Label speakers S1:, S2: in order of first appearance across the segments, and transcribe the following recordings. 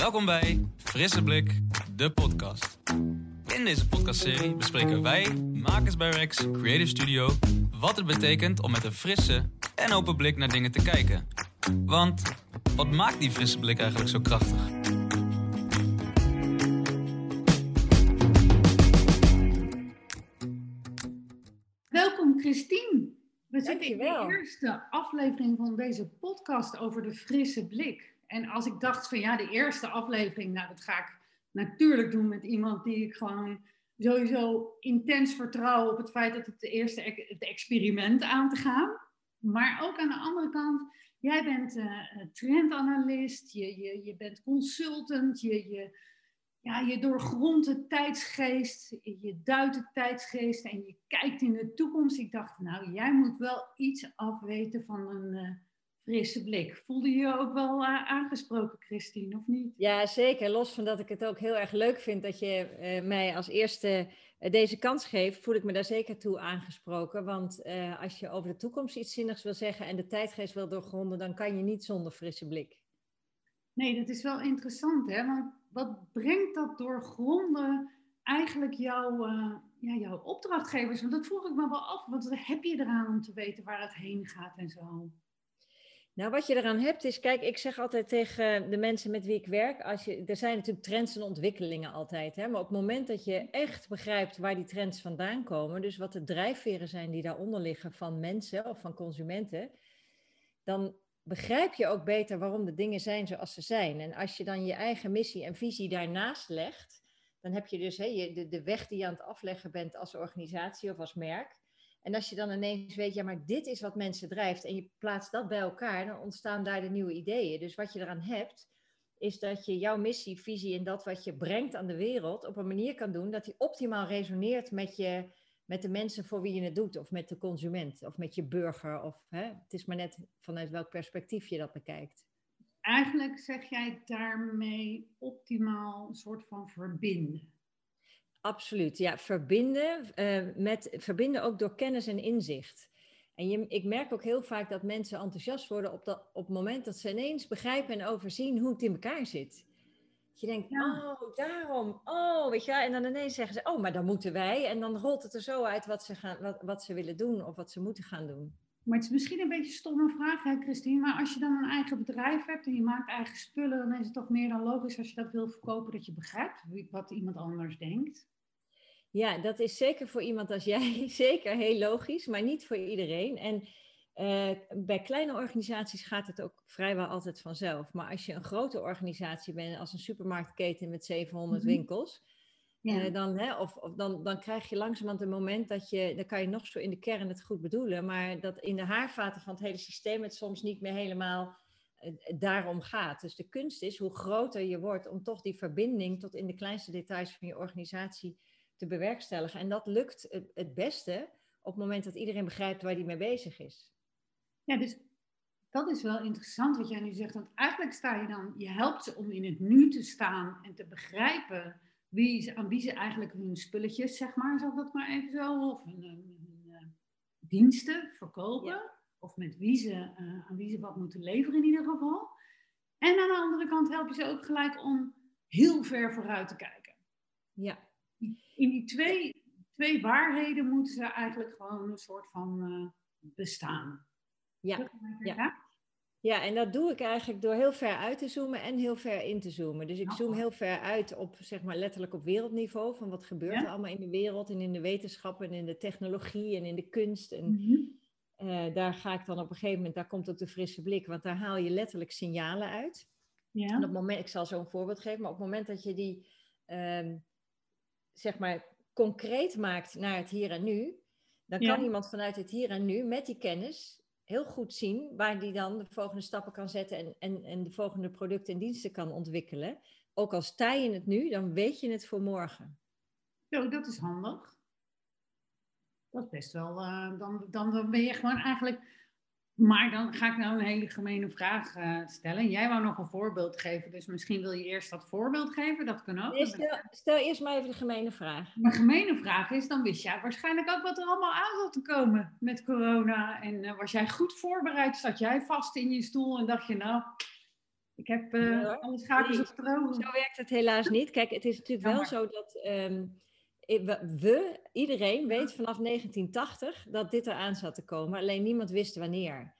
S1: Welkom bij Frisse Blik, de podcast. In deze podcastserie bespreken wij, makers bij Rex Creative Studio, wat het betekent om met een frisse en open blik naar dingen te kijken. Want wat maakt die frisse blik eigenlijk zo krachtig?
S2: Welkom Christine. We zitten in de eerste aflevering van deze podcast over de frisse blik. En als ik dacht van ja, de eerste aflevering, nou dat ga ik natuurlijk doen met iemand die ik gewoon sowieso intens vertrouw op het feit dat het de eerste het experiment aan te gaan. Maar ook aan de andere kant, jij bent eh, trendanalist, je, je, je bent consultant, je, je, ja, je doorgrondt de tijdsgeest, je duidt de tijdsgeest en je kijkt in de toekomst. Ik dacht, nou, jij moet wel iets afweten van een eh, frisse blik. Voelde je je ook wel eh, aangesproken, Christine, of niet?
S3: Ja, zeker. Los van dat ik het ook heel erg leuk vind dat je eh, mij als eerste eh, deze kans geeft, voel ik me daar zeker toe aangesproken. Want als je over de toekomst iets zinnigs wil zeggen en de tijdgeest wil doorgronden, dan kan je niet zonder frisse blik.
S2: Nee, dat is wel interessant, hè? Want wat brengt dat doorgronden eigenlijk jouw, ja, jouw opdrachtgevers? Want dat vroeg ik me wel af. Wat heb je eraan om te weten waar het heen gaat en zo?
S3: Nou, wat je eraan hebt is, kijk, ik zeg altijd tegen de mensen met wie ik werk, als je, er zijn natuurlijk trends en ontwikkelingen altijd, hè, maar op het moment dat je echt begrijpt waar die trends vandaan komen, dus wat de drijfveren zijn die daaronder liggen van mensen of van consumenten, dan begrijp je ook beter waarom de dingen zijn zoals ze zijn. En als je dan je eigen missie en visie daarnaast legt, dan heb je dus hè, de, de weg die je aan het afleggen bent als organisatie of als merk. En als je dan ineens weet, ja, maar dit is wat mensen drijft en je plaatst dat bij elkaar, dan ontstaan daar de nieuwe ideeën. Dus wat je eraan hebt, is dat je jouw missie, visie en dat wat je brengt aan de wereld op een manier kan doen dat die optimaal resoneert met, je, met de mensen voor wie je het doet, of met de consument, of met je burger. Of, hè, het is maar net vanuit welk perspectief je dat bekijkt.
S2: Eigenlijk zeg jij daarmee optimaal een soort van verbinden.
S3: Absoluut, ja. Verbinden, eh, met, verbinden ook door kennis en inzicht. En je, ik merk ook heel vaak dat mensen enthousiast worden op, dat, op het moment dat ze ineens begrijpen en overzien hoe het in elkaar zit. Dat je denkt,
S2: Ja.
S3: oh, daarom, oh, weet je. En dan ineens zeggen ze, oh, maar dan moeten wij. En dan rolt het er zo uit wat ze, gaan, wat, wat ze willen doen of wat ze moeten gaan doen.
S2: Maar het is misschien een beetje een stomme vraag, hè, Christine. Maar als je dan een eigen bedrijf hebt en je maakt eigen spullen, dan is het toch meer dan logisch als je dat wil verkopen, dat je begrijpt wat iemand anders denkt.
S3: Ja, dat is zeker voor iemand als jij zeker heel logisch, maar niet voor iedereen. En eh, bij kleine organisaties gaat het ook vrijwel altijd vanzelf. Maar als je een grote organisatie bent, als een supermarktketen met 700
S2: Mhm.
S3: winkels,
S2: Ja.
S3: eh, dan, hè, of, of dan, dan krijg je langzamerhand een moment dat je, dan kan je nog zo in de kern het goed bedoelen, maar dat in de haarvaten van het hele systeem het soms niet meer helemaal eh, daarom gaat. Dus de kunst is hoe groter je wordt om toch die verbinding tot in de kleinste details van je organisatie te bewerkstelligen. En dat lukt het, het beste op het moment dat iedereen begrijpt waar die mee bezig is.
S2: ja, dus dat is wel interessant wat jij nu zegt. Want eigenlijk sta je dan, je helpt ze om in het nu te staan en te begrijpen wie, ze- aan wie ze eigenlijk hun spulletjes, zeg maar, zal ik dat maar even zo, of hun, eh, diensten verkopen.
S3: Ja.
S2: Of met wie ze, eh, aan wie ze wat moeten leveren in ieder geval. En aan de andere kant help je ze ook gelijk om heel ver vooruit te kijken.
S3: Ja,
S2: In die twee, twee waarheden moeten ze eigenlijk gewoon een soort van eh, bestaan.
S3: ja. Ja.
S2: Ja?
S3: En dat doe ik eigenlijk door heel ver uit te zoomen en heel ver in te zoomen. Dus ik
S2: Oh.
S3: zoom heel ver uit op, zeg maar, letterlijk op wereldniveau. Van wat gebeurt
S2: Ja.
S3: er allemaal in de wereld en in de wetenschap en in de technologie en in de kunst. En
S2: Mhm.
S3: eh, daar ga ik dan op een gegeven moment, daar komt ook de frisse blik, want daar haal je letterlijk signalen uit. En op
S2: Ja.
S3: het moment, ik zal zo een voorbeeld geven, maar op het moment dat je die, ehm, zeg maar, concreet maakt naar het hier en nu, dan
S2: Ja.
S3: kan iemand vanuit het hier en nu met die kennis heel goed zien waar die dan de volgende stappen kan zetten en, en, en de volgende producten en diensten kan ontwikkelen. Ook al sta je het nu, dan weet je het voor morgen.
S2: Zo, dat is handig. Dat is best wel. eh, dan, dan ben je gewoon eigenlijk. Maar dan ga ik nou een hele gemene vraag eh, stellen. Jij wou nog een voorbeeld geven, dus misschien wil je eerst dat voorbeeld geven. Dat kan ook.
S3: Nee, stel, stel eerst maar even de gemene vraag.
S2: Mijn gemene vraag is, dan wist jij waarschijnlijk ook wat er allemaal aan zat te komen met corona. En eh, was jij goed voorbereid? Zat jij vast in je stoel en dacht je, nou, ik heb uh, alle schakels op.
S3: Zo werkt het helaas niet. Kijk, het is natuurlijk wel zo dat ehm, we, iedereen weet vanaf 1980 dat dit eraan zat te komen. Alleen niemand wist wanneer.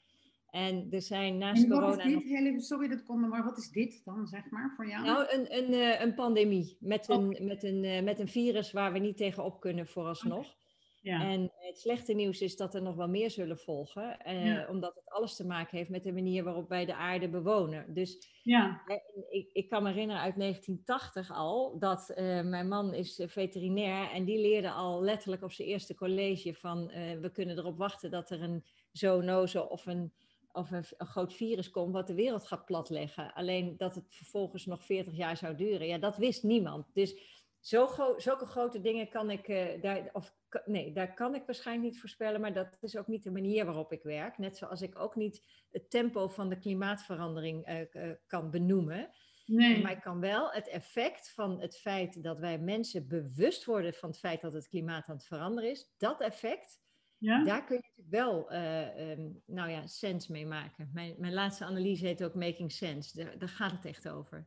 S3: En er zijn naast
S2: en
S3: corona.
S2: Is dit? sorry dat komt, maar wat is dit dan, zeg maar, voor jou?
S3: Nou, een, een, eh, een pandemie met een, met, een, eh, met een virus waar we niet tegenop kunnen vooralsnog. Ja. En het slechte nieuws is dat er nog wel meer zullen volgen, eh, omdat het alles te maken heeft met de manier waarop wij de aarde bewonen. Dus ja. Eh, ik, ik, kan me herinneren uit 1980 al dat eh, mijn man is veterinair en die leerde al letterlijk op zijn eerste college van eh, we kunnen erop wachten dat er een zoonose of een of een, een, groot virus komt wat de wereld gaat platleggen. Alleen dat het vervolgens nog 40 jaar zou duren. Ja, dat wist niemand. Dus zo gro zulke grote dingen kan ik, uh, daar, of nee, daar kan ik waarschijnlijk niet voorspellen, maar dat is ook niet de manier waarop ik werk. Net zoals ik ook niet het tempo van de klimaatverandering uh, kan benoemen. Nee. Maar ik kan wel het effect van het feit dat wij mensen bewust worden van het feit dat het klimaat aan het veranderen is, dat effect, ja? daar kun je natuurlijk wel, um, nou ja, sense mee maken. Mijn, mijn laatste analyse heet ook Making Sense. Daar, daar gaat het echt over.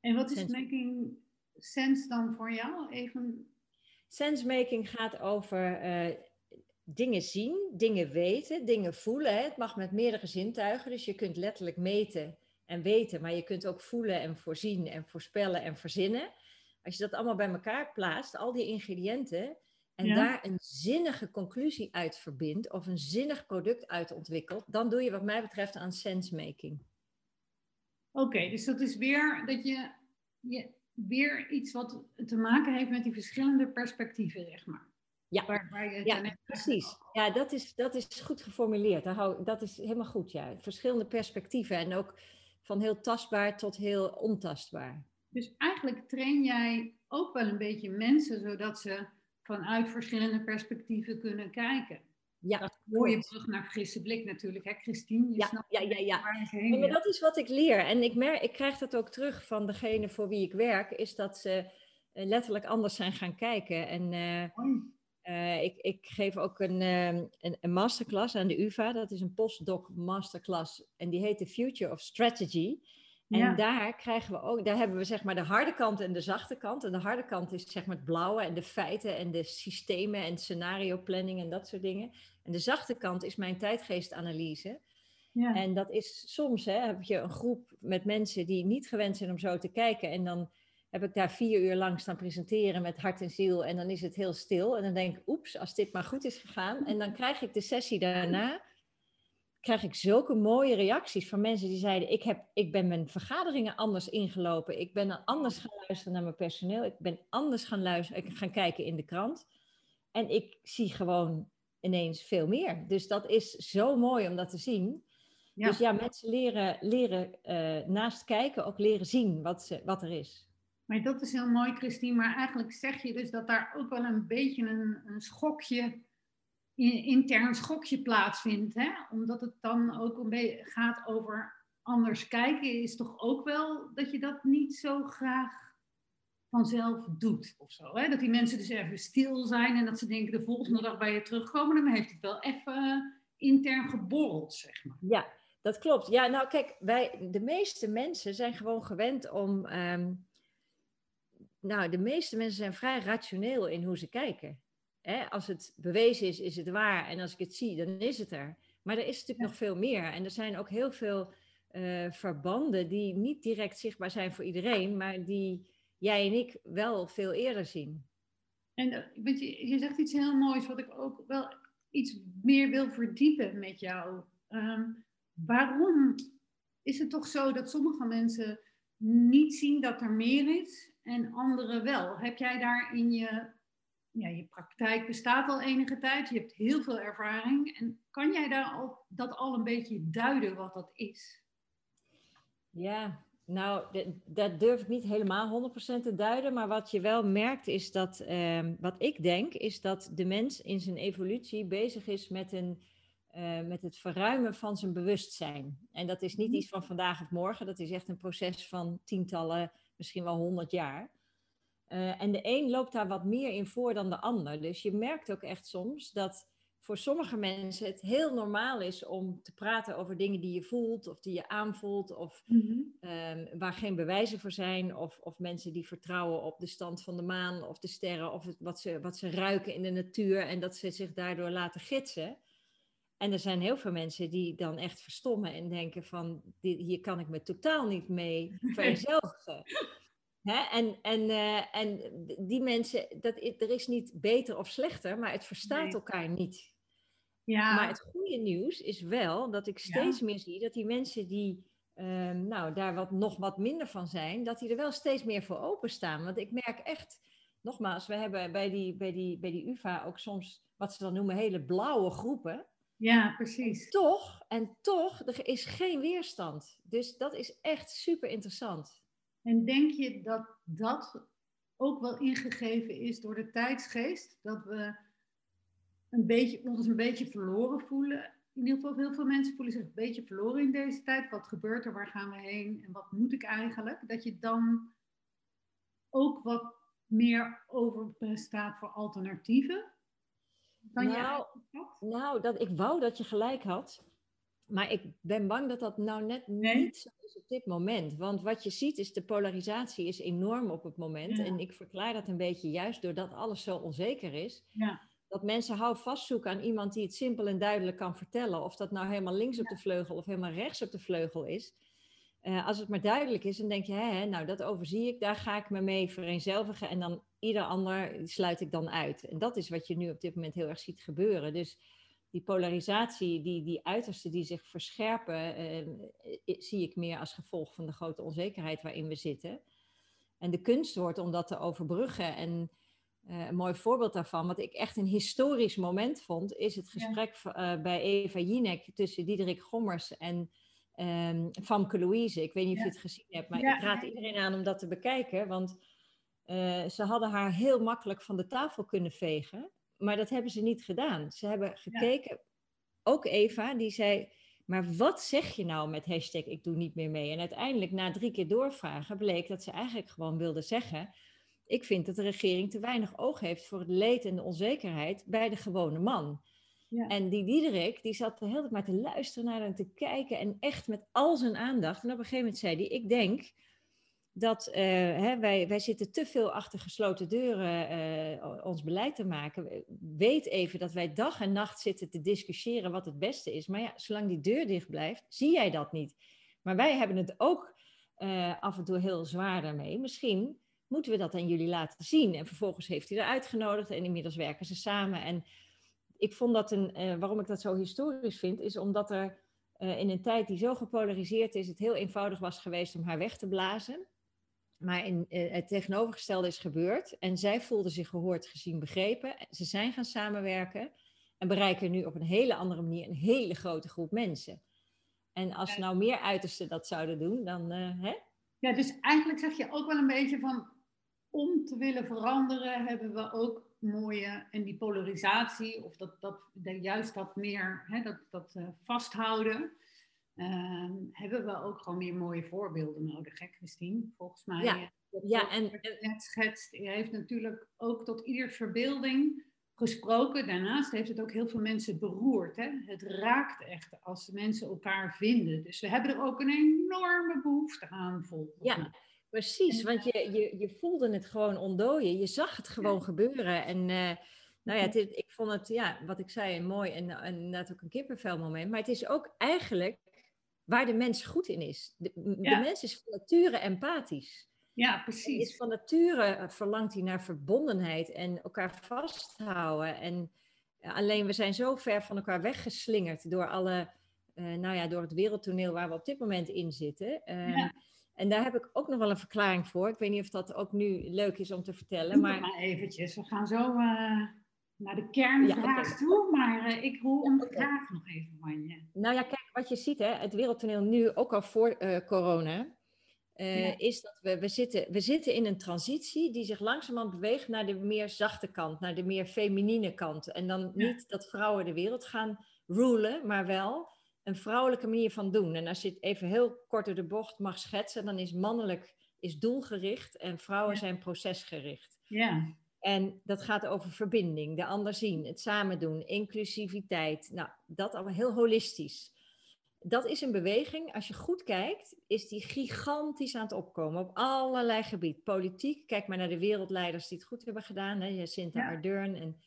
S2: En wat is sense. making sense dan voor jou? Even...
S3: Sensemaking gaat over uh, dingen zien, dingen weten, dingen voelen. Hè? Het mag met meerdere zintuigen, dus je kunt letterlijk meten en weten, maar je kunt ook voelen en voorzien en voorspellen en verzinnen. Als je dat allemaal bij elkaar plaatst, al die ingrediënten, en daar een zinnige conclusie uit verbindt of een zinnig product uit ontwikkelt, dan doe je wat mij betreft aan sensemaking.
S2: Oké, dus dat is weer dat je, je weer iets wat te maken heeft met die verschillende perspectieven, zeg maar.
S3: Ja, waar, waar je ja precies. Ja, dat is, dat is goed geformuleerd. Dat is helemaal goed, ja. Verschillende perspectieven en ook van heel tastbaar tot heel ontastbaar.
S2: Dus eigenlijk train jij ook wel een beetje mensen, zodat ze vanuit verschillende perspectieven kunnen kijken. Ja, dat hoor je terug naar frisse blik natuurlijk, hè Christine? Je
S3: ja,
S2: snapt
S3: ja, ja, ja. ja maar dat is wat ik leer. En ik, merk, ik krijg dat ook terug van degene voor wie ik werk, is dat ze eh, letterlijk anders zijn gaan kijken. En uh, ik, ik geef ook een, een, een, masterclass aan de UvA, dat is een postdoc masterclass. En die heet The Future of Strategy. En daar krijgen we ook, daar hebben we zeg maar de harde kant en de zachte kant. En de harde kant is zeg maar het blauwe en de feiten en de systemen en scenario planning en dat soort dingen. En de zachte kant is mijn tijdgeestanalyse. Ja. En dat is soms, hè, heb je een groep met mensen die niet gewend zijn om zo te kijken. En dan heb ik daar vier uur lang staan presenteren met hart en ziel. En dan is het heel stil. En dan denk ik, oeps, als dit maar goed is gegaan. En dan krijg ik de sessie daarna, krijg ik zulke mooie reacties van mensen die zeiden, ik, heb, ik ben mijn vergaderingen anders ingelopen. Ik ben anders gaan luisteren naar mijn personeel. Ik ben anders gaan, luisteren, gaan kijken in de krant. En ik zie gewoon ineens veel meer. Dus dat is zo mooi om dat te zien. Dus ja, mensen leren, leren uh, naast kijken ook leren zien wat, ze, wat er is.
S2: Maar dat is heel mooi, Christine. Maar eigenlijk zeg je dus dat daar ook wel een beetje een, een schokje, intern schokje plaatsvindt. Hè? Omdat het dan ook een beetje gaat over anders kijken, is toch ook wel dat je dat niet zo graag vanzelf doet of zo. Hè? Dat die mensen dus even stil zijn en dat ze denken de volgende dag bij je terugkomen, dan heeft het wel even intern geborreld, zeg maar.
S3: Ja, dat klopt. Ja, nou kijk, wij, de meeste mensen zijn gewoon gewend om. Ehm, nou, de meeste mensen zijn vrij rationeel in hoe ze kijken. Hè? Als het bewezen is, is het waar. En als ik het zie, dan is het er. Maar er is natuurlijk nog veel meer. En er zijn ook heel veel uh, verbanden die niet direct zichtbaar zijn voor iedereen, maar die jij en ik wel veel eerder zien.
S2: En eh, je, je zegt iets heel moois wat ik ook wel iets meer wil verdiepen met jou. Ehm, waarom is het toch zo dat sommige mensen niet zien dat er meer is en anderen wel? Heb jij daar in je, ja, je praktijk bestaat al enige tijd, je hebt heel veel ervaring en kan jij daar al, dat al een beetje duiden wat dat is?
S3: Ja, nou, dat durf ik niet helemaal 100% te duiden, maar wat je wel merkt is dat, ehm, wat ik denk, is dat de mens in zijn evolutie bezig is met, een, uh, met het verruimen van zijn bewustzijn. En dat is niet mhm. iets van vandaag of morgen, dat is echt een proces van tientallen, misschien wel honderd jaar. Uh, en de een loopt daar wat meer in voor dan de ander. Dus je merkt ook echt soms dat voor sommige mensen het heel normaal is om te praten over dingen die je voelt of die je aanvoelt of
S2: Mhm.
S3: ehm, waar geen bewijzen voor zijn of, of mensen die vertrouwen op de stand van de maan of de sterren of het, wat, ze, wat ze ruiken in de natuur en dat ze zich daardoor laten gidsen. En er zijn heel veel mensen die dan echt verstommen en denken van dit, hier kan ik me totaal niet mee vereenzelvigen. En, en, eh, en die mensen, dat, er is niet beter of slechter, maar het verstaat
S2: Nee.
S3: elkaar niet.
S2: Ja,
S3: Maar het goede nieuws is wel dat ik steeds meer zie dat die mensen die ehm, nou, daar wat, nog wat minder van zijn, dat die er wel steeds meer voor openstaan. Want ik merk echt, nogmaals, we hebben bij die, bij die, bij die UvA ook soms wat ze dan noemen hele blauwe groepen.
S2: ja, precies.
S3: Toch, en toch, er is geen weerstand. Dus dat is echt super interessant.
S2: En denk je dat dat ook wel ingegeven is door de tijdsgeest? Dat we een beetje, ons een beetje verloren voelen? In ieder geval, heel veel mensen voelen zich een beetje verloren in deze tijd. Wat gebeurt er? Waar gaan we heen? En wat moet ik eigenlijk? Dat je dan ook wat meer open staat voor alternatieven?
S3: Nou? Nou, dat, ik wou dat je gelijk had. Maar ik ben bang dat dat nou net
S2: Nee?
S3: niet zo is op dit moment. Want wat je ziet is, de polarisatie is enorm op het moment.
S2: Ja.
S3: En ik verklaar dat een beetje juist doordat alles zo onzeker is.
S2: Ja,
S3: Dat mensen houvast zoeken aan iemand die het simpel en duidelijk kan vertellen. Of dat nou helemaal links op de vleugel of helemaal rechts op de vleugel is. Eh, als het maar duidelijk is, dan denk je, hè, nou dat overzie ik, daar ga ik me mee vereenzelvigen. En dan ieder ander sluit ik dan uit. En dat is wat je nu op dit moment heel erg ziet gebeuren. Dus die polarisatie, die, die uitersten die zich verscherpen, eh, zie ik meer als gevolg van de grote onzekerheid waarin we zitten. En de kunst wordt om dat te overbruggen. En eh, een mooi voorbeeld daarvan, wat ik echt een historisch moment vond, is het gesprek eh, bij Eva Jinek tussen Diederik Gommers en ehm Famke Louise. Ik weet niet of je het gezien hebt, maar
S2: Ja.
S3: ik raad iedereen aan om dat te bekijken. Want eh, ze hadden haar heel makkelijk van de tafel kunnen vegen, maar dat hebben ze niet gedaan. Ze hebben gekeken, ook Eva, die zei, maar wat zeg je nou met hashtag ik doe niet meer mee? En uiteindelijk na drie keer doorvragen bleek dat ze eigenlijk gewoon wilde zeggen, ik vind dat de regering te weinig oog heeft voor het leed en de onzekerheid bij de gewone man.
S2: Ja.
S3: En die Diederik, die zat de hele tijd maar te luisteren naar en te kijken en echt met al zijn aandacht. En op een gegeven moment zei hij, ik denk dat eh, hè, wij, wij zitten te veel achter gesloten deuren eh, ons beleid te maken. Weet even dat wij dag en nacht zitten te discussiëren wat het beste is. Maar ja, zolang die deur dicht blijft, zie jij dat niet. Maar wij hebben het ook eh, af en toe heel zwaar daarmee. Misschien moeten we dat aan jullie laten zien. En vervolgens heeft hij er uitgenodigd en inmiddels werken ze samen. En ik vond dat een, eh, waarom ik dat zo historisch vind, is omdat er eh, in een tijd die zo gepolariseerd is, het heel eenvoudig was geweest om haar weg te blazen. Maar in, eh, het tegenovergestelde is gebeurd. En zij voelden zich gehoord, gezien, begrepen. Ze zijn gaan samenwerken en bereiken nu op een hele andere manier een hele grote groep mensen. En als nou meer uitersten dat zouden doen, dan hè,
S2: Ja, dus eigenlijk zeg je ook wel een beetje van om te willen veranderen hebben we ook mooie en die polarisatie of dat, dat, dat juist dat meer hè, dat, dat eh, vasthouden ehm, hebben we ook gewoon meer mooie voorbeelden nodig, hè Christine? Volgens mij.
S3: Ja.
S2: eh, dat
S3: Ja, en-
S2: je net schetst, heeft natuurlijk ook tot ieders verbeelding gesproken. Daarnaast heeft het ook heel veel mensen beroerd. Hè? Het raakt echt als mensen elkaar vinden. Dus we hebben er ook een enorme behoefte aan, volgens
S3: Ja.
S2: mij.
S3: Precies, want je, je, je voelde het gewoon ontdooien. Je zag het gewoon gebeuren. En eh, nou ja, het is- ik vond het, ja, wat ik zei, een mooi en, en inderdaad ook een kippenvel moment. Maar het is ook eigenlijk waar de mens goed in is. De, mens is van nature empathisch.
S2: Ja,
S3: En is
S2: precies.
S3: van nature eh, verlangt hij naar verbondenheid en elkaar vasthouden. En eh, alleen we zijn zo ver van elkaar weggeslingerd door alle, nou ja, door het wereldtoneel waar we op dit moment in zitten. Ehm,
S2: Ja.
S3: En daar heb ik ook nog wel een verklaring voor. Ik weet niet of dat ook nu leuk is om te vertellen. Maar
S2: maar eventjes. We gaan zo eh, naar de kernvraag
S3: oké.
S2: toe. Maar eh, ik hoor hem
S3: oké.
S2: graag nog even van je.
S3: nou ja, kijk, wat je ziet, hè, het wereldtoneel nu, ook al voor eh, corona,
S2: Ja.
S3: is dat we, we, zitten, we zitten in een transitie die zich langzamerhand beweegt naar de meer zachte kant, naar de meer feminine kant. En dan
S2: Ja.
S3: niet dat vrouwen de wereld gaan rulen, maar wel een vrouwelijke manier van doen. En als je het even heel kort door de bocht mag schetsen, dan is mannelijk is doelgericht en vrouwen
S2: Ja.
S3: zijn procesgericht.
S2: Ja,
S3: En dat gaat over verbinding, de ander zien, het samen doen, inclusiviteit. Nou, dat allemaal heel holistisch. Dat is een beweging, als je goed kijkt, is die gigantisch aan het opkomen op allerlei gebieden. Politiek, kijk maar naar de wereldleiders die het goed hebben gedaan. Hè? Jacinta ja. Ardern en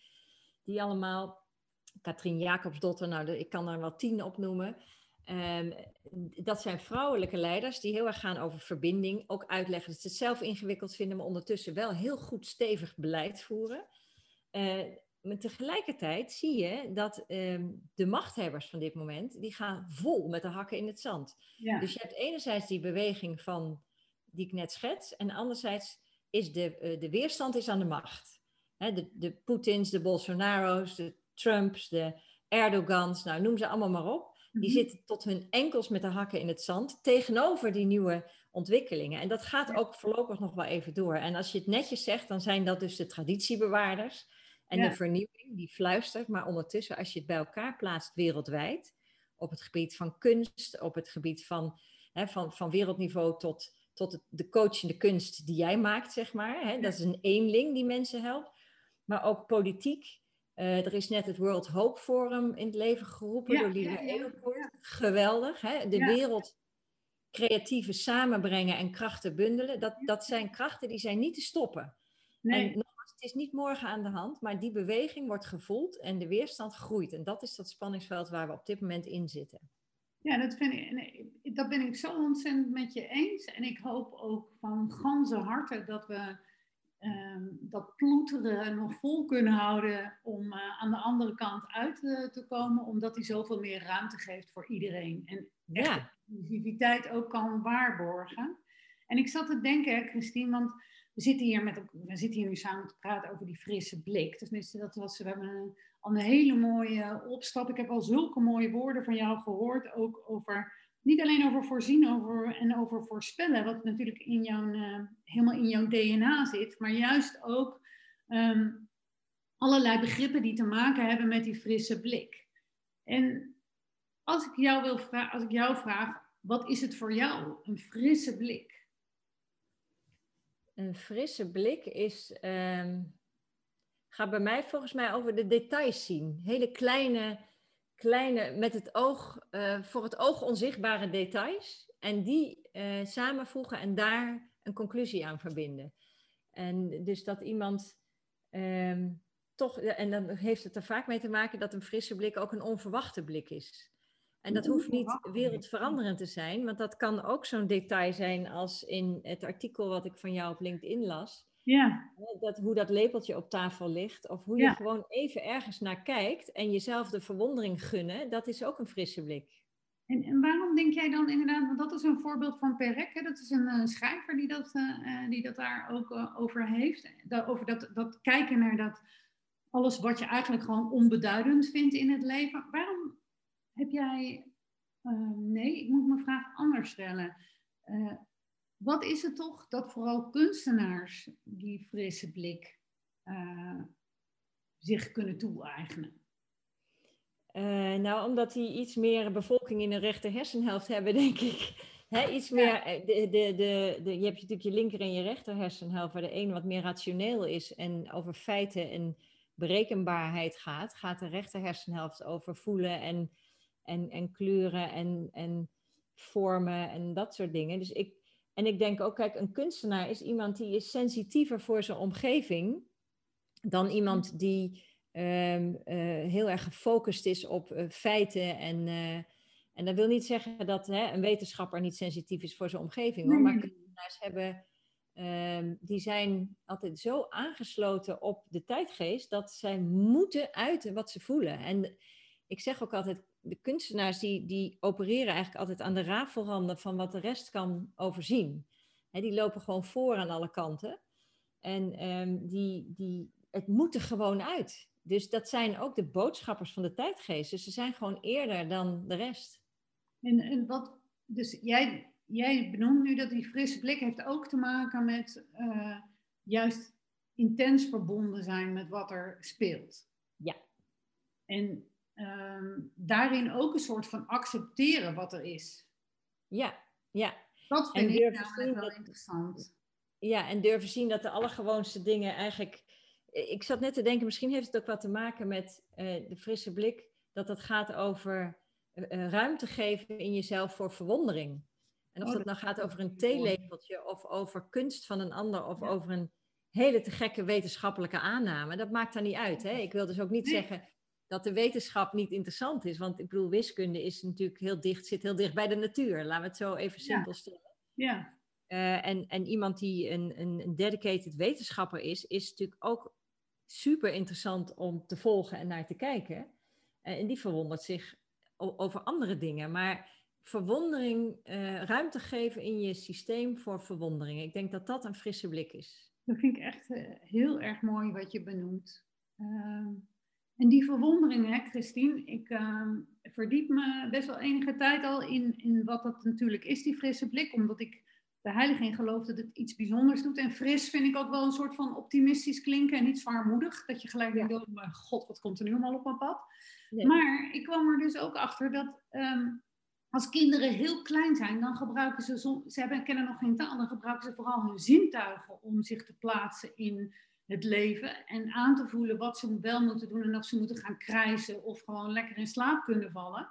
S3: die allemaal. Katrien Jacobsdotter, nou, ik kan er wel tien opnoemen. Um, dat zijn vrouwelijke leiders die heel erg gaan over verbinding. Ook uitleggen dat ze het zelf ingewikkeld vinden, maar ondertussen wel heel goed stevig beleid voeren. Uh, maar tegelijkertijd zie je dat um, de machthebbers van dit moment, die gaan vol met de hakken in het zand. Ja. Dus je hebt enerzijds die beweging van, die ik net schets, en anderzijds is de, uh, de weerstand is aan de macht. He, de, de Poetins, de Bolsonaro's, de Trumps, de Erdogans, nou noem ze allemaal maar op. Die mhm. zitten tot hun enkels met de hakken in het zand tegenover die nieuwe ontwikkelingen. En dat gaat ook voorlopig nog wel even door. En als je het netjes zegt, dan zijn dat dus de traditiebewaarders en de vernieuwing die fluistert. Maar ondertussen, als je het bij elkaar plaatst wereldwijd, op het gebied van kunst, op het gebied van, hè, van, van wereldniveau tot, tot het, de coachende kunst die jij maakt, zeg maar. Hè, dat is een eenling die mensen helpt. Maar ook politiek uh, er is net het World Hope Forum in het leven geroepen door Lina ja, Geweldig. Hè? De wereld creatieve samenbrengen en krachten bundelen. Dat, dat zijn krachten die zijn niet te stoppen. Nee. En nogmaals, het is niet morgen aan de hand, maar die beweging wordt gevoeld en de weerstand groeit. En dat is dat spanningsveld waar we op dit moment in zitten.
S2: Ja, dat, vind ik, dat ben ik zo ontzettend met je eens. En ik hoop ook van ganse harte dat we Ehm, dat ploeteren nog vol kunnen houden om uh, aan de andere kant uit uh, te komen, omdat hij zoveel meer ruimte geeft voor iedereen. En ja. inclusiviteit ook kan waarborgen. En ik zat te denken, Christine, want we zitten hier, met, we zitten hier nu samen te praten over die frisse blik. Tenminste, dat was, we hebben een, al een hele mooie opstap. Ik heb al zulke mooie woorden van jou gehoord, ook over niet alleen over voorzien over, en over voorspellen, wat natuurlijk in jouw, uh, helemaal in jouw DNA zit, maar juist ook um, allerlei begrippen die te maken hebben met die frisse blik. En als ik jou, wil als ik jou vraag, wat is het voor jou, een frisse blik?
S3: Een frisse blik is, um, gaat bij mij volgens mij over de details zien. Hele kleine kleine, met het oog, uh, voor het oog onzichtbare details. En die uh, samenvoegen en daar een conclusie aan verbinden. En dus dat iemand um, toch, en dan heeft het er vaak mee te maken dat een frisse blik ook een onverwachte blik is. En dat hoeft niet wereldveranderend te zijn, want dat kan ook zo'n detail zijn als in het artikel wat ik van jou op LinkedIn las. Ja. Dat, hoe dat lepeltje op tafel ligt. Of hoe je gewoon even ergens naar kijkt en jezelf de verwondering gunnen. Dat is ook een frisse blik.
S2: En, en waarom denk jij dan inderdaad, want dat is een voorbeeld van Perec, hè? dat is een, een schrijver die dat, uh, die dat daar ook uh, over heeft. Dat, over dat, dat kijken naar dat alles wat je eigenlijk gewoon onbeduidend vindt in het leven. Waarom heb jij, nee, ik moet mijn vraag anders stellen wat is het toch dat vooral kunstenaars die frisse blik uh, zich kunnen toe-eigenen?
S3: Uh, nou, omdat die iets meer bevolking in de rechter hersenhelft hebben, denk ik. He, iets meer, eh, de, de, de, de, je hebt natuurlijk je linker en je rechter hersenhelft, waar de een wat meer rationeel is en over feiten en berekenbaarheid gaat, gaat de rechter hersenhelft over voelen en, en, en kleuren en, en vormen en dat soort dingen. Dus ik, en ik denk ook, kijk, een kunstenaar is iemand die is sensitiever voor zijn omgeving dan iemand die um, uh, heel erg gefocust is op uh, feiten. En, uh, en dat wil niet zeggen dat hè, een wetenschapper niet sensitief is voor zijn omgeving, hoor. maar kunstenaars hebben, um, die zijn altijd zo aangesloten op de tijdgeest dat zij moeten uiten wat ze voelen. En ik zeg ook altijd, de kunstenaars die, die opereren eigenlijk altijd aan de rafelranden van wat de rest kan overzien. die lopen gewoon voor aan alle kanten. En um, die, die, het moet er gewoon uit. Dus dat zijn ook de boodschappers van de tijdgeest. Dus ze zijn gewoon eerder dan de rest.
S2: En, en wat, dus jij, jij benoemt nu dat die frisse blik heeft ook te maken met uh, juist intens verbonden zijn met wat er speelt.
S3: Ja.
S2: En um, daarin ook een soort van accepteren wat er is.
S3: Ja, ja.
S2: Dat vind ik namelijk wel interessant.
S3: Ja, en durven zien dat de allergewoonste dingen eigenlijk ik zat net te denken, misschien heeft het ook wat te maken met de frisse blik, dat het gaat over ruimte geven in jezelf voor verwondering. En of oh, dat nou gaat over een theelepeltje of over kunst van een ander of over een hele te gekke wetenschappelijke aanname, dat maakt dan niet uit. Hè? Ik wil dus ook niet zeggen dat de wetenschap niet interessant is, want ik bedoel, wiskunde is natuurlijk heel dicht, zit heel dicht bij de natuur. Laten we het zo even simpel stellen.
S2: Ja.
S3: Uh, en, en iemand die een, een dedicated wetenschapper is, is natuurlijk ook super interessant om te volgen en naar te kijken. Uh, en die verwondert zich over andere dingen. Maar verwondering, uh, ruimte geven in je systeem voor verwondering. Ik denk dat dat een frisse blik is.
S2: Dat vind ik echt heel erg mooi wat je benoemt. En die verwondering, hè, Christine, ik ehm, verdiep me best wel enige tijd al in, in wat dat natuurlijk is, die frisse blik, omdat ik de heilige in geloof dat het iets bijzonders doet. En fris vind ik ook wel een soort van optimistisch klinken en niet zwaarmoedig. Dat je gelijk denkt, oh mijn god, wat komt er nu allemaal op mijn pad? Maar ik kwam er dus ook achter dat um, als kinderen heel klein zijn, dan gebruiken ze, ze hebben, kennen nog geen taal, dan gebruiken ze vooral hun zintuigen om zich te plaatsen in het leven en aan te voelen wat ze wel moeten doen en of ze moeten gaan krijsen of gewoon lekker in slaap kunnen vallen.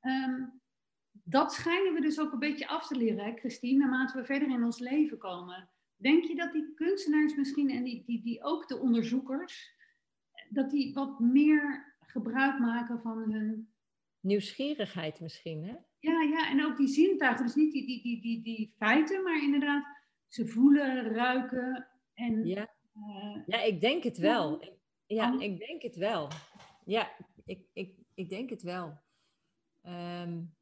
S2: Ehm, dat schijnen we dus ook een beetje af te leren, hè, Christine, naarmate we verder in ons leven komen. Denk je dat die kunstenaars misschien en die, die, die ook de onderzoekers, dat die wat meer gebruik maken van hun
S3: nieuwsgierigheid misschien, hè?
S2: Ja, ja, en ook die zintuigen. Dus niet die, die, die, die, die feiten, maar inderdaad, ze voelen, ruiken en...
S3: Ja, ja ik denk het wel. Ja, ik denk het wel. Ja, ik, ik, ik denk het wel. Um,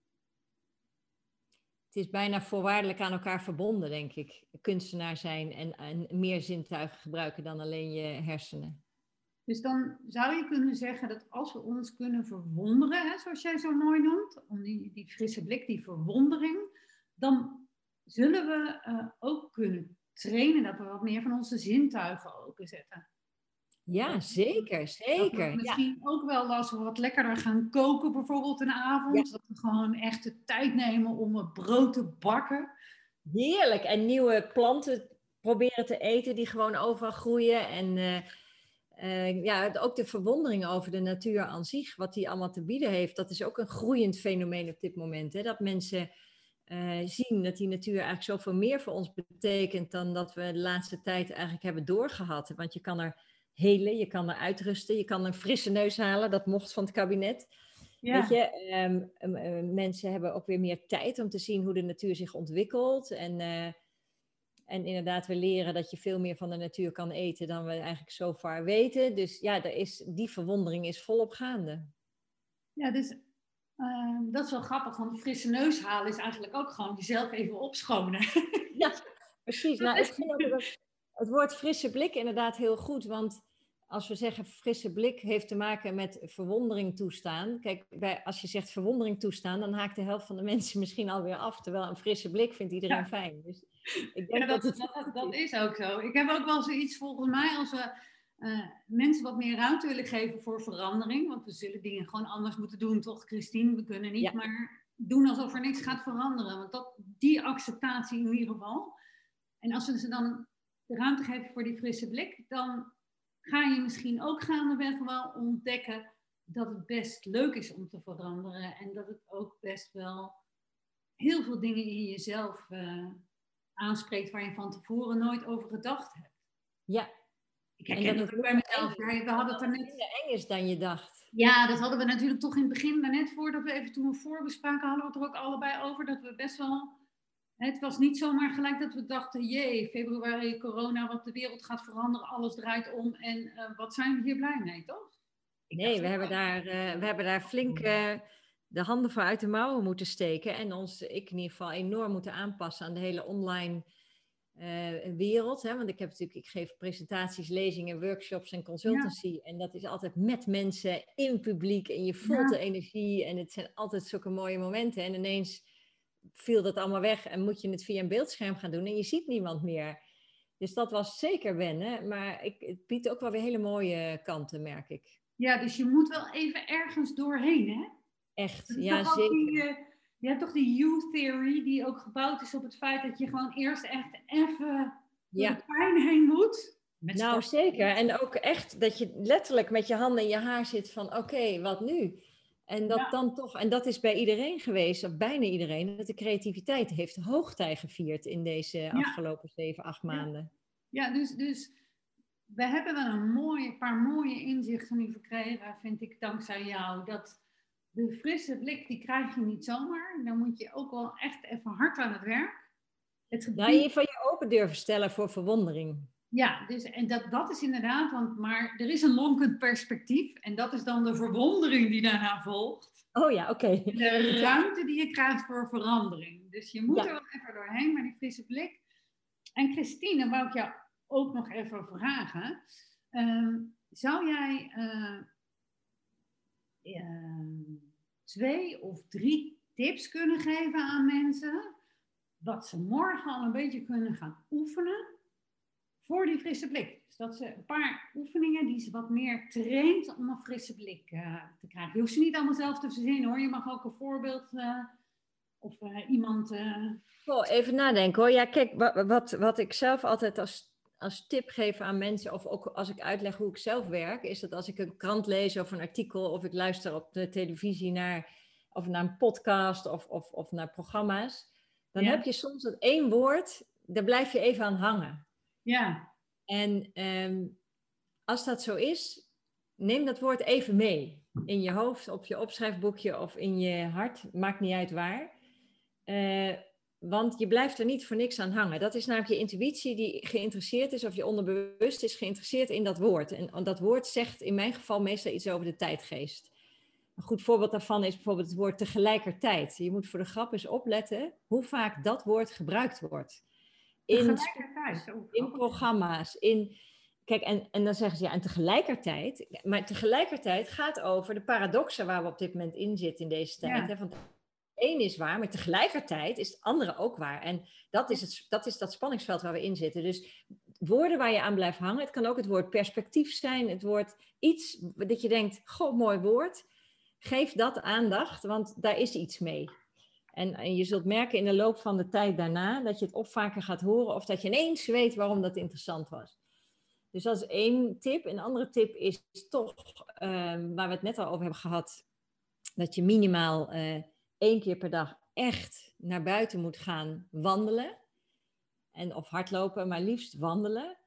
S3: het is bijna voorwaardelijk aan elkaar verbonden, denk ik. Kunstenaar zijn en, en meer zintuigen gebruiken dan alleen je hersenen.
S2: Dus dan zou je kunnen zeggen dat als we ons kunnen verwonderen, hè, zoals jij zo mooi noemt, om die, die frisse blik, die verwondering, dan zullen we uh, ook kunnen trainen dat we wat meer van onze zintuigen openzetten.
S3: Ja, zeker, zeker.
S2: misschien ook wel als we wat lekkerder gaan koken, bijvoorbeeld een avond, dat we gewoon echt de tijd nemen om het brood te bakken.
S3: Heerlijk, en nieuwe planten proberen te eten die gewoon overal groeien en... Uh, uh, ja, ook de verwondering over de natuur aan zich, wat die allemaal te bieden heeft, dat is ook een groeiend fenomeen op dit moment. Hè? Dat mensen uh, zien dat die natuur eigenlijk zoveel meer voor ons betekent dan dat we de laatste tijd eigenlijk hebben doorgehad. Want je kan er helen, je kan er uitrusten, je kan een frisse neus halen, dat mocht van het kabinet. Ja. Weet je, um, mensen hebben ook weer meer tijd om te zien hoe de natuur zich ontwikkelt. En en inderdaad, we leren dat je veel meer van de natuur kan eten dan we eigenlijk zo ver weten. Dus ja, er is, die verwondering is volop gaande.
S2: Ja, dus uh, dat is wel grappig, want frisse neus halen is eigenlijk ook gewoon jezelf even opschonen.
S3: ja, precies. Nou, ik vind ook dat het woord frisse blik inderdaad heel goed, want als we zeggen frisse blik heeft te maken met verwondering toestaan. Kijk, bij, als je zegt verwondering toestaan, dan haakt de helft van de mensen misschien alweer af. Terwijl een frisse blik vindt iedereen fijn. Dus
S2: ik denk dat, dat, dat, dat, is ook zo. Ik heb ook wel zoiets volgens mij als we uh, mensen wat meer ruimte willen geven voor verandering. Want we zullen dingen gewoon anders moeten doen, toch Christine? We kunnen niet maar doen alsof er niks gaat veranderen. Want dat, die acceptatie in ieder geval. En als we ze dan de ruimte geven voor die frisse blik, dan ga je misschien ook gaandeweg wel ontdekken dat het best leuk is om te veranderen. En dat het ook best wel heel veel dingen in jezelf uh, aanspreekt waar je van tevoren nooit over gedacht hebt.
S3: Ja.
S2: Ik herken dat ook bij mezelf. we hadden het er net...
S3: eng is dan je dacht.
S2: Ja, dat hadden we natuurlijk toch in het begin, net voordat we even toen we voorbespraken, hadden we het er ook allebei over dat we best wel... Het was niet zomaar gelijk dat we dachten, jee, februari, corona, wat de wereld gaat veranderen, alles draait om en uh, wat zijn we hier blij mee, toch?
S3: nee, we hebben, daar, uh, we hebben daar flink... Uh, de handen voor uit de mouwen moeten steken en ons, ik in ieder geval, enorm moeten aanpassen aan de hele online uh, wereld. Hè? Want ik heb natuurlijk, ik geef presentaties, lezingen, workshops en consultancy. En dat is altijd met mensen in publiek en je voelt de energie en het zijn altijd zulke mooie momenten. En ineens viel dat allemaal weg en moet je het via een beeldscherm gaan doen en je ziet niemand meer. Dus dat was zeker wennen, maar ik, het biedt ook wel weer hele mooie kanten, merk ik.
S2: Ja, dus je moet wel even ergens doorheen, hè?
S3: Echt, ja zeker.
S2: Eh, je hebt toch die U-theory die ook gebouwd is op het feit dat je gewoon eerst echt even ja. de pijn heen moet.
S3: Met nou, zeker. En ook echt dat je letterlijk met je handen in je haar zit van oké, wat nu? En dat dan toch, en dat is bij iedereen geweest, of bijna iedereen, dat de creativiteit heeft hoogtij gevierd in deze afgelopen zeven, acht maanden.
S2: Ja, dus, dus we hebben wel een mooie, paar mooie inzichten nu verkregen, vind ik, dankzij jou. Dat de frisse blik, die krijg je niet zomaar. Dan moet je ook wel echt even hard aan het werk.
S3: Het gebied... Nou, je van je open durven stellen voor verwondering.
S2: Ja, dus, en dat, dat is inderdaad, want, maar er is een lonkend perspectief. En dat is dan de verwondering die daarna volgt.
S3: Oh ja, oké.
S2: De ruimte die je krijgt voor verandering. Dus je moet er wel even doorheen met die frisse blik. En Christine, wou ik jou ook nog even vragen. Ehm, zou jij uh, twee of drie tips kunnen geven aan mensen? Wat ze morgen al een beetje kunnen gaan oefenen voor die frisse blik. Dus dat ze een paar oefeningen die ze wat meer traint om een frisse blik uh, te krijgen. Je hoeft ze niet allemaal zelf te verzinnen hoor. Je mag ook een voorbeeld uh, of uh, iemand.
S3: Oh, even nadenken hoor. Ja, kijk, wat, wat, wat ik zelf altijd als als tip geven aan mensen, of ook als ik uitleg hoe ik zelf werk, is dat als ik een krant lees of een artikel, of ik luister op de televisie naar, of naar een podcast of, of, of naar programma's, dan heb je soms dat één woord, daar blijf je even aan hangen.
S2: Ja.
S3: En ehm, als dat zo is, neem dat woord even mee. In je hoofd, op je opschrijfboekje of in je hart, maakt niet uit waar. Uh, want je blijft er niet voor niks aan hangen. Dat is namelijk je intuïtie die geïnteresseerd is, of je onderbewust is geïnteresseerd in dat woord. En dat woord zegt in mijn geval meestal iets over de tijdgeest. Een goed voorbeeld daarvan is bijvoorbeeld het woord tegelijkertijd. Je moet voor de grap eens opletten hoe vaak dat woord gebruikt wordt.
S2: In,
S3: in programma's, in... Kijk, en, en dan zeggen ze ja, en tegelijkertijd... Maar tegelijkertijd gaat over de paradoxen waar we op dit moment in zitten in deze tijd. Hè, van één is waar, maar tegelijkertijd is het andere ook waar. En dat is, het, dat is dat spanningsveld waar we in zitten. Dus woorden waar je aan blijft hangen. Het kan ook het woord perspectief zijn, het woord iets dat je denkt, goh, mooi woord. Geef dat aandacht, want daar is iets mee. En, en, je zult merken in de loop van de tijd daarna dat je het op vaker gaat horen of dat je ineens weet waarom dat interessant was. Dus dat is één tip. Een andere tip is toch, ehm, waar we het net al over hebben gehad, dat je minimaal uh, één keer per dag echt naar buiten moet gaan wandelen. En, of hardlopen, maar liefst wandelen.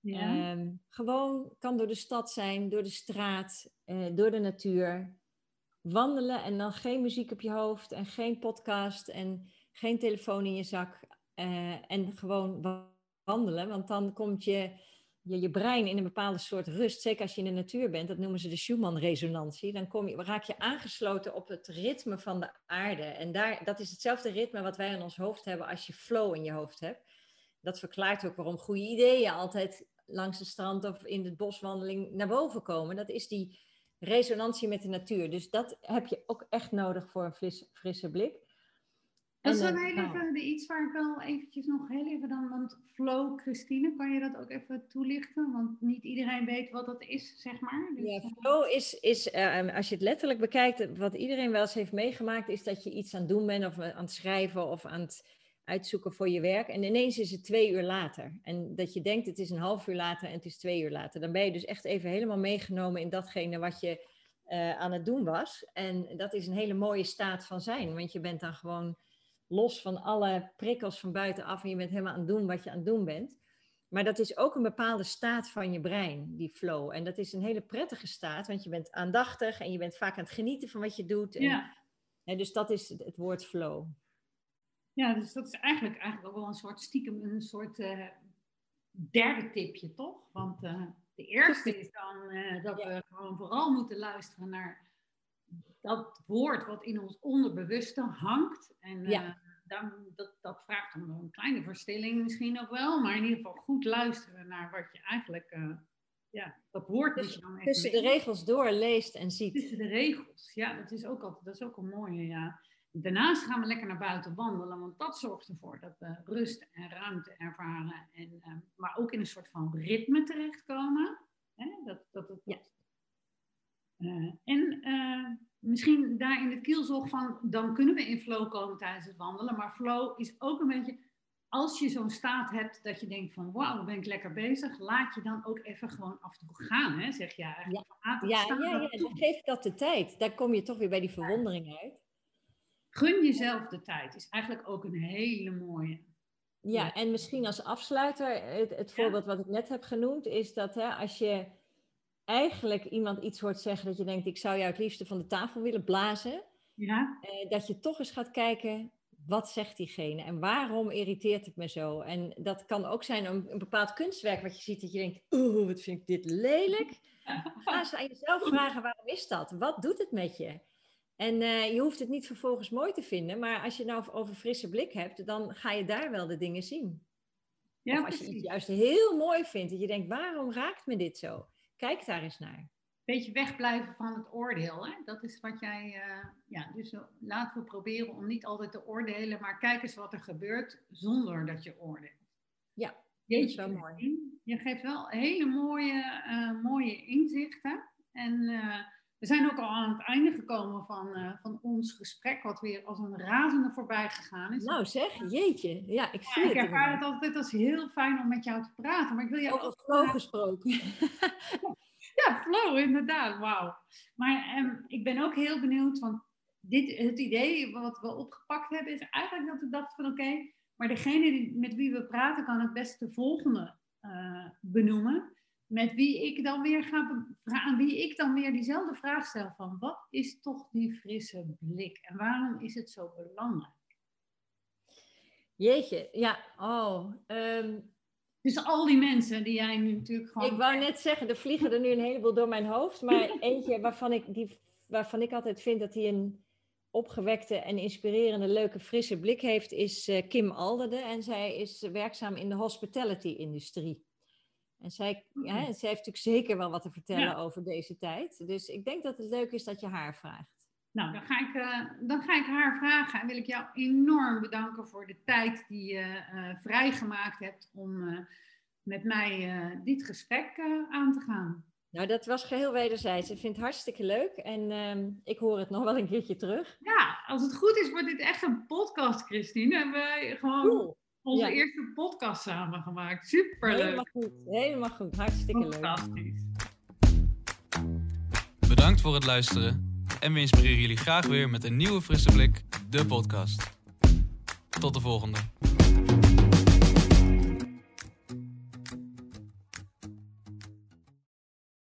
S3: Ja. Ehm, gewoon kan door de stad zijn, door de straat, uh, door de natuur. Wandelen en dan geen muziek op je hoofd en geen podcast en geen telefoon in je zak. Uh, en gewoon wandelen, want dan komt je je, je brein in een bepaalde soort rust, zeker als je in de natuur bent, dat noemen ze de Schumann-resonantie, dan kom je, raak je aangesloten op het ritme van de aarde. En daar, dat is hetzelfde ritme wat wij in ons hoofd hebben als je flow in je hoofd hebt. Dat verklaart ook waarom goede ideeën altijd langs het strand of in de boswandeling naar boven komen. Dat is die resonantie met de natuur. Dus dat heb je ook echt nodig voor een frisse blik.
S2: Dat is wel heel nou. even iets waar ik wel eventjes nog heel even dan, want flow, Christine, kan je dat ook even toelichten? Want niet iedereen weet wat dat is, zeg maar.
S3: Dus, ja, flow is, is uh, als je het letterlijk bekijkt, wat iedereen wel eens heeft meegemaakt, is dat je iets aan het doen bent of aan het schrijven of aan het uitzoeken voor je werk. En ineens is het twee uur later. En dat je denkt het is een half uur later en het is twee uur later. Dan ben je dus echt even helemaal meegenomen in datgene wat je uh, aan het doen was. En dat is een hele mooie staat van zijn, want je bent dan gewoon los van alle prikkels van buitenaf en je bent helemaal aan het doen wat je aan het doen bent. Maar dat is ook een bepaalde staat van je brein, die flow. En dat is een hele prettige staat, want je bent aandachtig en je bent vaak aan het genieten van wat je doet. En, ja. Hè, dus dat is het, woord flow.
S2: Ja, dus dat is eigenlijk, eigenlijk ook wel een soort stiekem, een soort uh, derde tipje, toch? Want uh, de eerste is dan uh, dat we gewoon vooral moeten luisteren naar dat woord wat in ons onderbewuste hangt. En ja. uh, dan, dat, dat vraagt om een kleine verstilling misschien ook wel. Maar in ieder geval goed luisteren naar wat je eigenlijk... Uh, ja, dat woord
S3: dus, je dan even Tussen de regels door leest en ziet.
S2: Tussen de regels, ja. Dat is ook, altijd, dat is ook een mooie, ja. Daarnaast gaan we lekker naar buiten wandelen, want dat zorgt ervoor dat we rust en ruimte ervaren. En, uh, maar ook in een soort van ritme terechtkomen. Hè? Dat, dat, dat, ja. Uh, en in het kielzog van, dan kunnen we in flow komen tijdens het wandelen. Maar flow is ook een beetje als je zo'n staat hebt dat je denkt van wauw, ben ik lekker bezig, laat je dan ook even gewoon af en toe gaan, hè? zeg je eigenlijk.
S3: Ja, ja, ja, ja, dan geef dat de tijd. Daar kom je toch weer bij die verwondering uit.
S2: Gun jezelf de tijd is eigenlijk ook een hele mooie.
S3: Ja, en misschien als afsluiter, het, het voorbeeld wat ik net heb genoemd, is dat hè, als je eigenlijk iemand iets hoort zeggen dat je denkt, ik zou jou het liefste van de tafel willen blazen,
S2: ja.
S3: eh, dat je toch eens gaat kijken, wat zegt diegene en waarom irriteert het me zo? En dat kan ook zijn een, een bepaald kunstwerk wat je ziet dat je denkt, oeh, wat vind ik dit lelijk. Ga eens aan jezelf vragen, waarom is dat? Wat doet het met je? En eh, je hoeft het niet vervolgens mooi te vinden, maar als je nou over frisse blik hebt, dan ga je daar wel de dingen zien. Ja, of als je iets juist heel mooi vindt, dat je denkt, waarom raakt me dit zo? Kijk daar eens naar.
S2: Beetje wegblijven van het oordeel. Hè? Dat is wat jij. Uh, ja, dus laten we proberen om niet altijd te oordelen, maar kijk eens wat er gebeurt zonder dat je oordeelt.
S3: Ja, Jeetje, dat is wel mooi.
S2: Je geeft wel hele mooie, uh, mooie inzichten. En uh, we zijn ook al aan het einde gekomen van, van ons gesprek, wat weer als een razende voorbij gegaan is.
S3: Nou zeg, jeetje. Ja, ik zie
S2: ja,
S3: het.
S2: Ik ervaar het altijd als heel fijn om met jou te praten. Maar ik wil jou
S3: Over flow gesproken.
S2: Ja, flow, inderdaad. Wauw. Maar um, ik ben ook heel benieuwd, want dit, het idee wat we opgepakt hebben is eigenlijk dat we dachten van oké, maar degene die, met wie we praten kan het best de volgende uh, benoemen. Met wie ik dan weer ga aan wie ik dan weer diezelfde vraag stel van wat is toch die frisse blik en waarom is het zo belangrijk?
S3: Jeetje, ja, oh. Um,
S2: dus al die mensen die jij nu natuurlijk gewoon.
S3: Ik wou net zeggen, er vliegen er nu een heleboel door mijn hoofd. Maar eentje waarvan ik, die, waarvan ik altijd vind dat hij een opgewekte en inspirerende, leuke, frisse blik heeft, is uh, Kim Alderde. En zij is werkzaam in de hospitality-industrie. En zij, ja, zij heeft natuurlijk zeker wel wat te vertellen ja. over deze tijd. Dus ik denk dat het leuk is dat je haar vraagt.
S2: Nou, dan ga, ik, uh, dan ga ik haar vragen en wil ik jou enorm bedanken voor de tijd die je uh, vrijgemaakt hebt om uh, met mij dit gesprek aan te gaan.
S3: Nou, dat was geheel wederzijds. Ik vind het hartstikke leuk en ehm, ik hoor het nog wel een keertje terug.
S2: Ja, als het goed is, wordt dit echt een podcast, Christine. Hebben wij gewoon cool. Onze ja. eerste podcast samen gemaakt. Superleuk.
S3: Helemaal goed, helemaal goed. Hartstikke leuk.
S2: Fantastisch.
S1: Bedankt voor het luisteren. En we inspireren jullie graag weer met een nieuwe frisse blik, de podcast. Tot de volgende.